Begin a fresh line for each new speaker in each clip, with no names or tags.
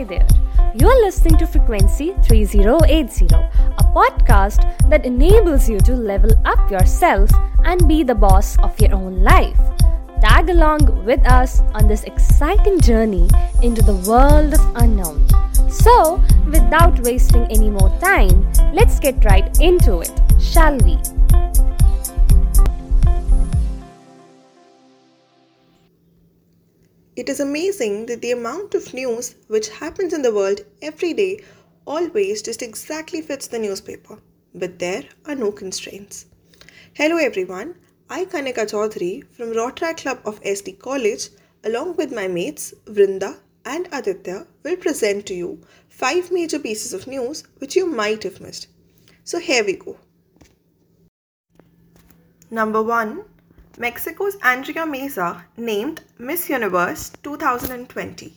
Hi there. You're listening to Frequency 3080, a podcast that enables you to level up yourself and be the boss of your own life. Tag along with us on this exciting journey into the world of unknown. So, without wasting any more time, let's get right into it, shall we?
It is amazing that the amount of news which happens in the world every day always just exactly fits the newspaper. But there are no constraints. Hello everyone, I Kanika Chaudhary from Rotaract Club of SD College along with my mates Vrinda and Aditya will present to you five major pieces of news which you might have missed. So here we go. Number 1 Mexico's Andrea Meza named Miss Universe 2020.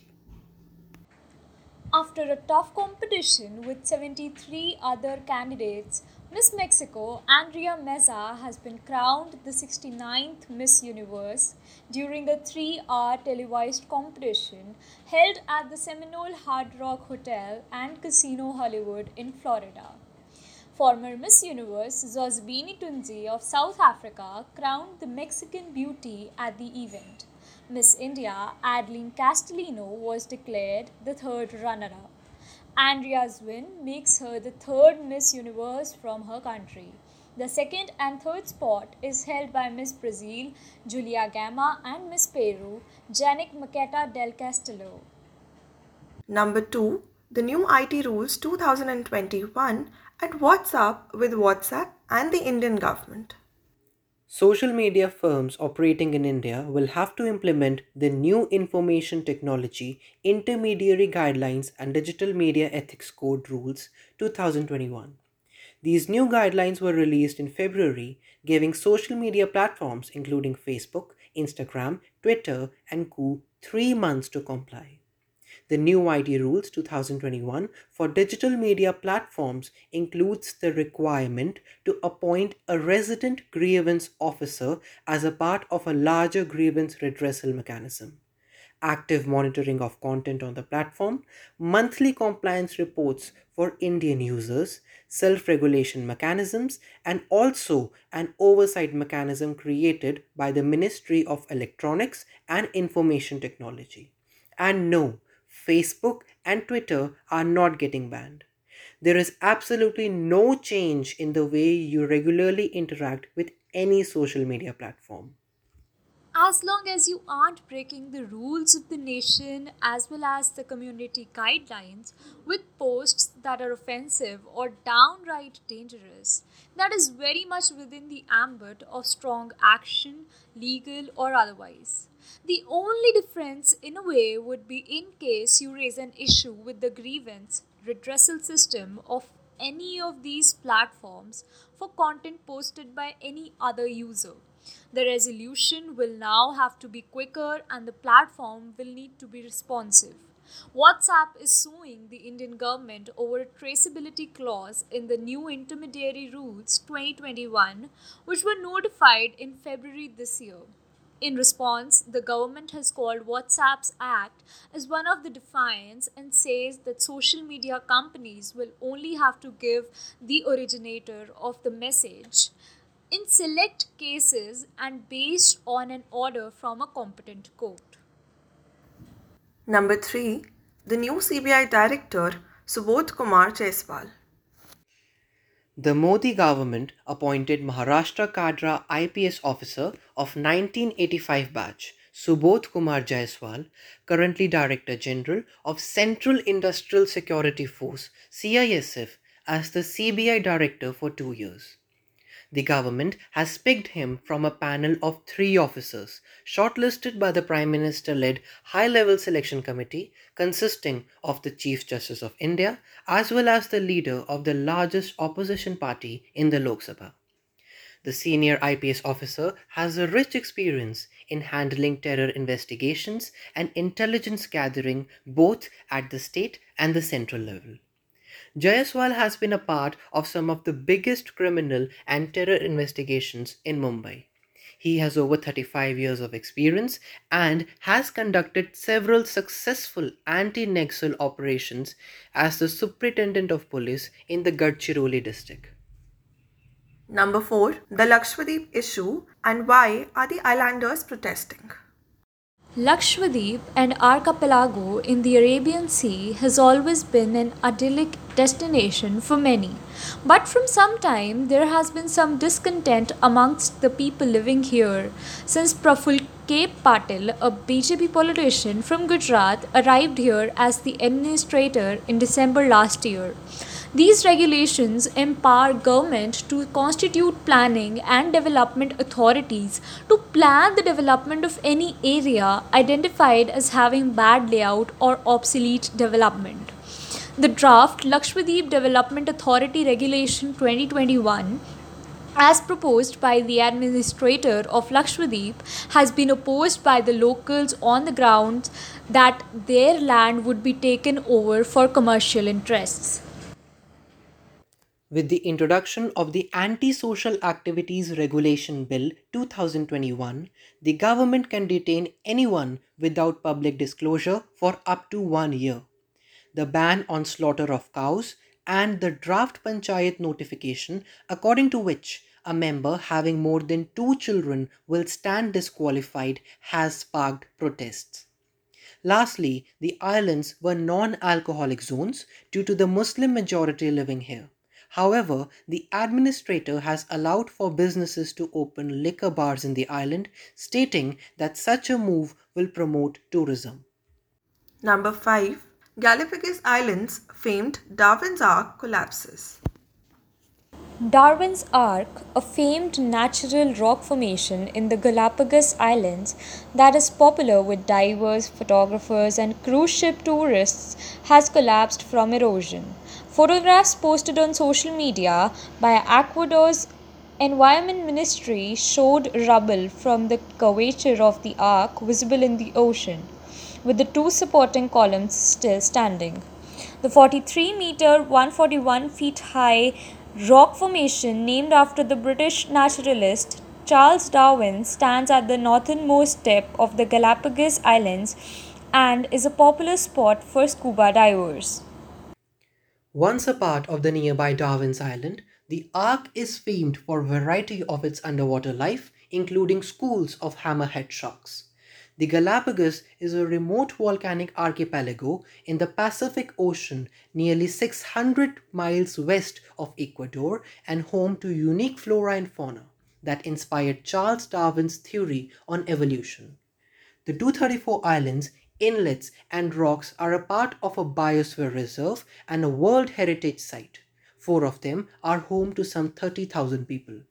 After a tough competition with 73 other candidates, Miss Mexico Andrea Meza has been crowned the 69th Miss Universe during a three hour televised competition held at the Seminole Hard Rock Hotel and Casino Hollywood in Florida. Former Miss Universe Zozibini Tunzi of South Africa crowned the Mexican beauty at the event. Miss India Adline Castelino was declared the third runner up. Andrea's win makes her the third Miss Universe from her country. The second and third spot is held by Miss Brazil, Julia Gama, and Miss Peru, Janick Maceta del Castillo.
Number 2 The new IT rules 2021 and what's up with WhatsApp and the Indian government.
Social media firms operating in India will have to implement the new Information Technology Intermediary Guidelines and Digital Media Ethics Code Rules 2021. These new guidelines were released in February, giving social media platforms including Facebook, Instagram, Twitter, and Co three months to comply. The new IT rules 2021 for digital media platforms includes the requirement to appoint a resident grievance officer as a part of a larger grievance redressal mechanism. Active monitoring of content on the platform, monthly compliance reports for Indian users, self regulation mechanisms, and also an oversight mechanism created by the Ministry of Electronics and Information Technology. And no, Facebook and Twitter are not getting banned. There is absolutely no change in the way you regularly interact with any social media platform.
As long as you aren't breaking the rules of the nation as well as the community guidelines with posts that are offensive or downright dangerous, that is very much within the ambit of strong action, legal or otherwise. The only difference, in a way, would be in case you raise an issue with the grievance redressal system of any of these platforms for content posted by any other user. The resolution will now have to be quicker and the platform will need to be responsive. WhatsApp is suing the Indian government over a traceability clause in the new intermediary rules 2021, which were notified in February this year. In response, the government has called WhatsApp's act as one of the defiance and says that social media companies will only have to give the originator of the message in select cases and based on an order from a competent court.
Number 3 The new CBI Director Subodh Kumar Jaiswal.
The Modi government appointed Maharashtra Cadre IPS officer of 1985 batch, Subodh Kumar Jaiswal, currently Director General of Central Industrial Security Force CISF, as the CBI Director for two years. The government has picked him from a panel of three officers, shortlisted by the Prime Minister led high level selection committee consisting of the Chief Justice of India as well as the leader of the largest opposition party in the Lok Sabha. The senior IPS officer has a rich experience in handling terror investigations and intelligence gathering both at the state and the central level. Jaiswal has been a part of some of the biggest criminal and terror investigations in Mumbai. He has over 35 years of experience and has conducted several successful anti Naxal operations as the Superintendent of Police in the Gadchiroli district.
Number 4. The Lakshadweep issue and why are the islanders protesting?
Lakshadweep, an archipelago in the Arabian Sea, has always been an idyllic destination for many. But from some time, there has been some discontent amongst the people living here since Praful K. Patil, a BJP politician from Gujarat, arrived here as the administrator in December last year. These regulations empower government to constitute planning and development authorities to plan the development of any area identified as having bad layout or obsolete development. The draft Lakshadweep Development Authority Regulation 2021 as proposed by the administrator of Lakshadweep has been opposed by the locals on the grounds that their land would be taken over for commercial interests.
With the introduction of the Anti-Social Activities Regulation Bill 2021, the government can detain anyone without public disclosure for up to one year. The ban on slaughter of cows and the draft panchayat notification according to which a member having more than two children will stand disqualified has sparked protests. Lastly, the islands were non alcoholic zones due to the Muslim majority living here. However, the administrator has allowed for businesses to open liquor bars in the island, stating that such a move will promote tourism.
Number 5. Galapagos Islands famed Darwin's Ark collapses.
Darwin's Ark, a famed natural rock formation in the Galapagos Islands that is popular with divers, photographers, and cruise ship tourists, has collapsed from erosion. Photographs posted on social media by Ecuador's Environment Ministry showed rubble from the curvature of the ark visible in the ocean, with the two supporting columns still standing. The 43 meter 141 feet high rock formation named after the British naturalist Charles Darwin stands at the northernmost tip of the Galapagos Islands and is a popular spot for scuba divers.
Once a part of the nearby Darwin's Island, the Ark is famed for a variety of its underwater life, including schools of hammerhead sharks. The Galapagos is a remote volcanic archipelago in the Pacific Ocean nearly 600 miles west of Ecuador and home to unique flora and fauna that inspired Charles Darwin's theory on evolution. The 234 islands inlets, and rocks are a part of a biosphere reserve and a World Heritage Site. Four of them are home to some 30,000 people.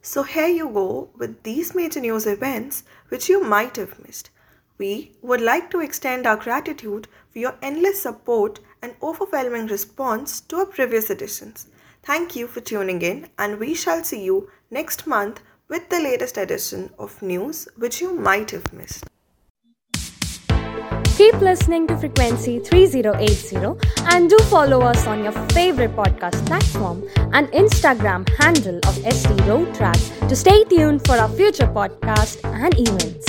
So, here you go with these major news events which you might have missed. We would like to extend our gratitude for your endless support and overwhelming response to our previous editions. Thank you for tuning in, and we shall see you next month with the latest edition of news which you might have missed.
Keep listening to Frequency 3080 and do follow us on your favorite podcast platform and Instagram handle of SD Rotaract to stay tuned for our future podcast and events.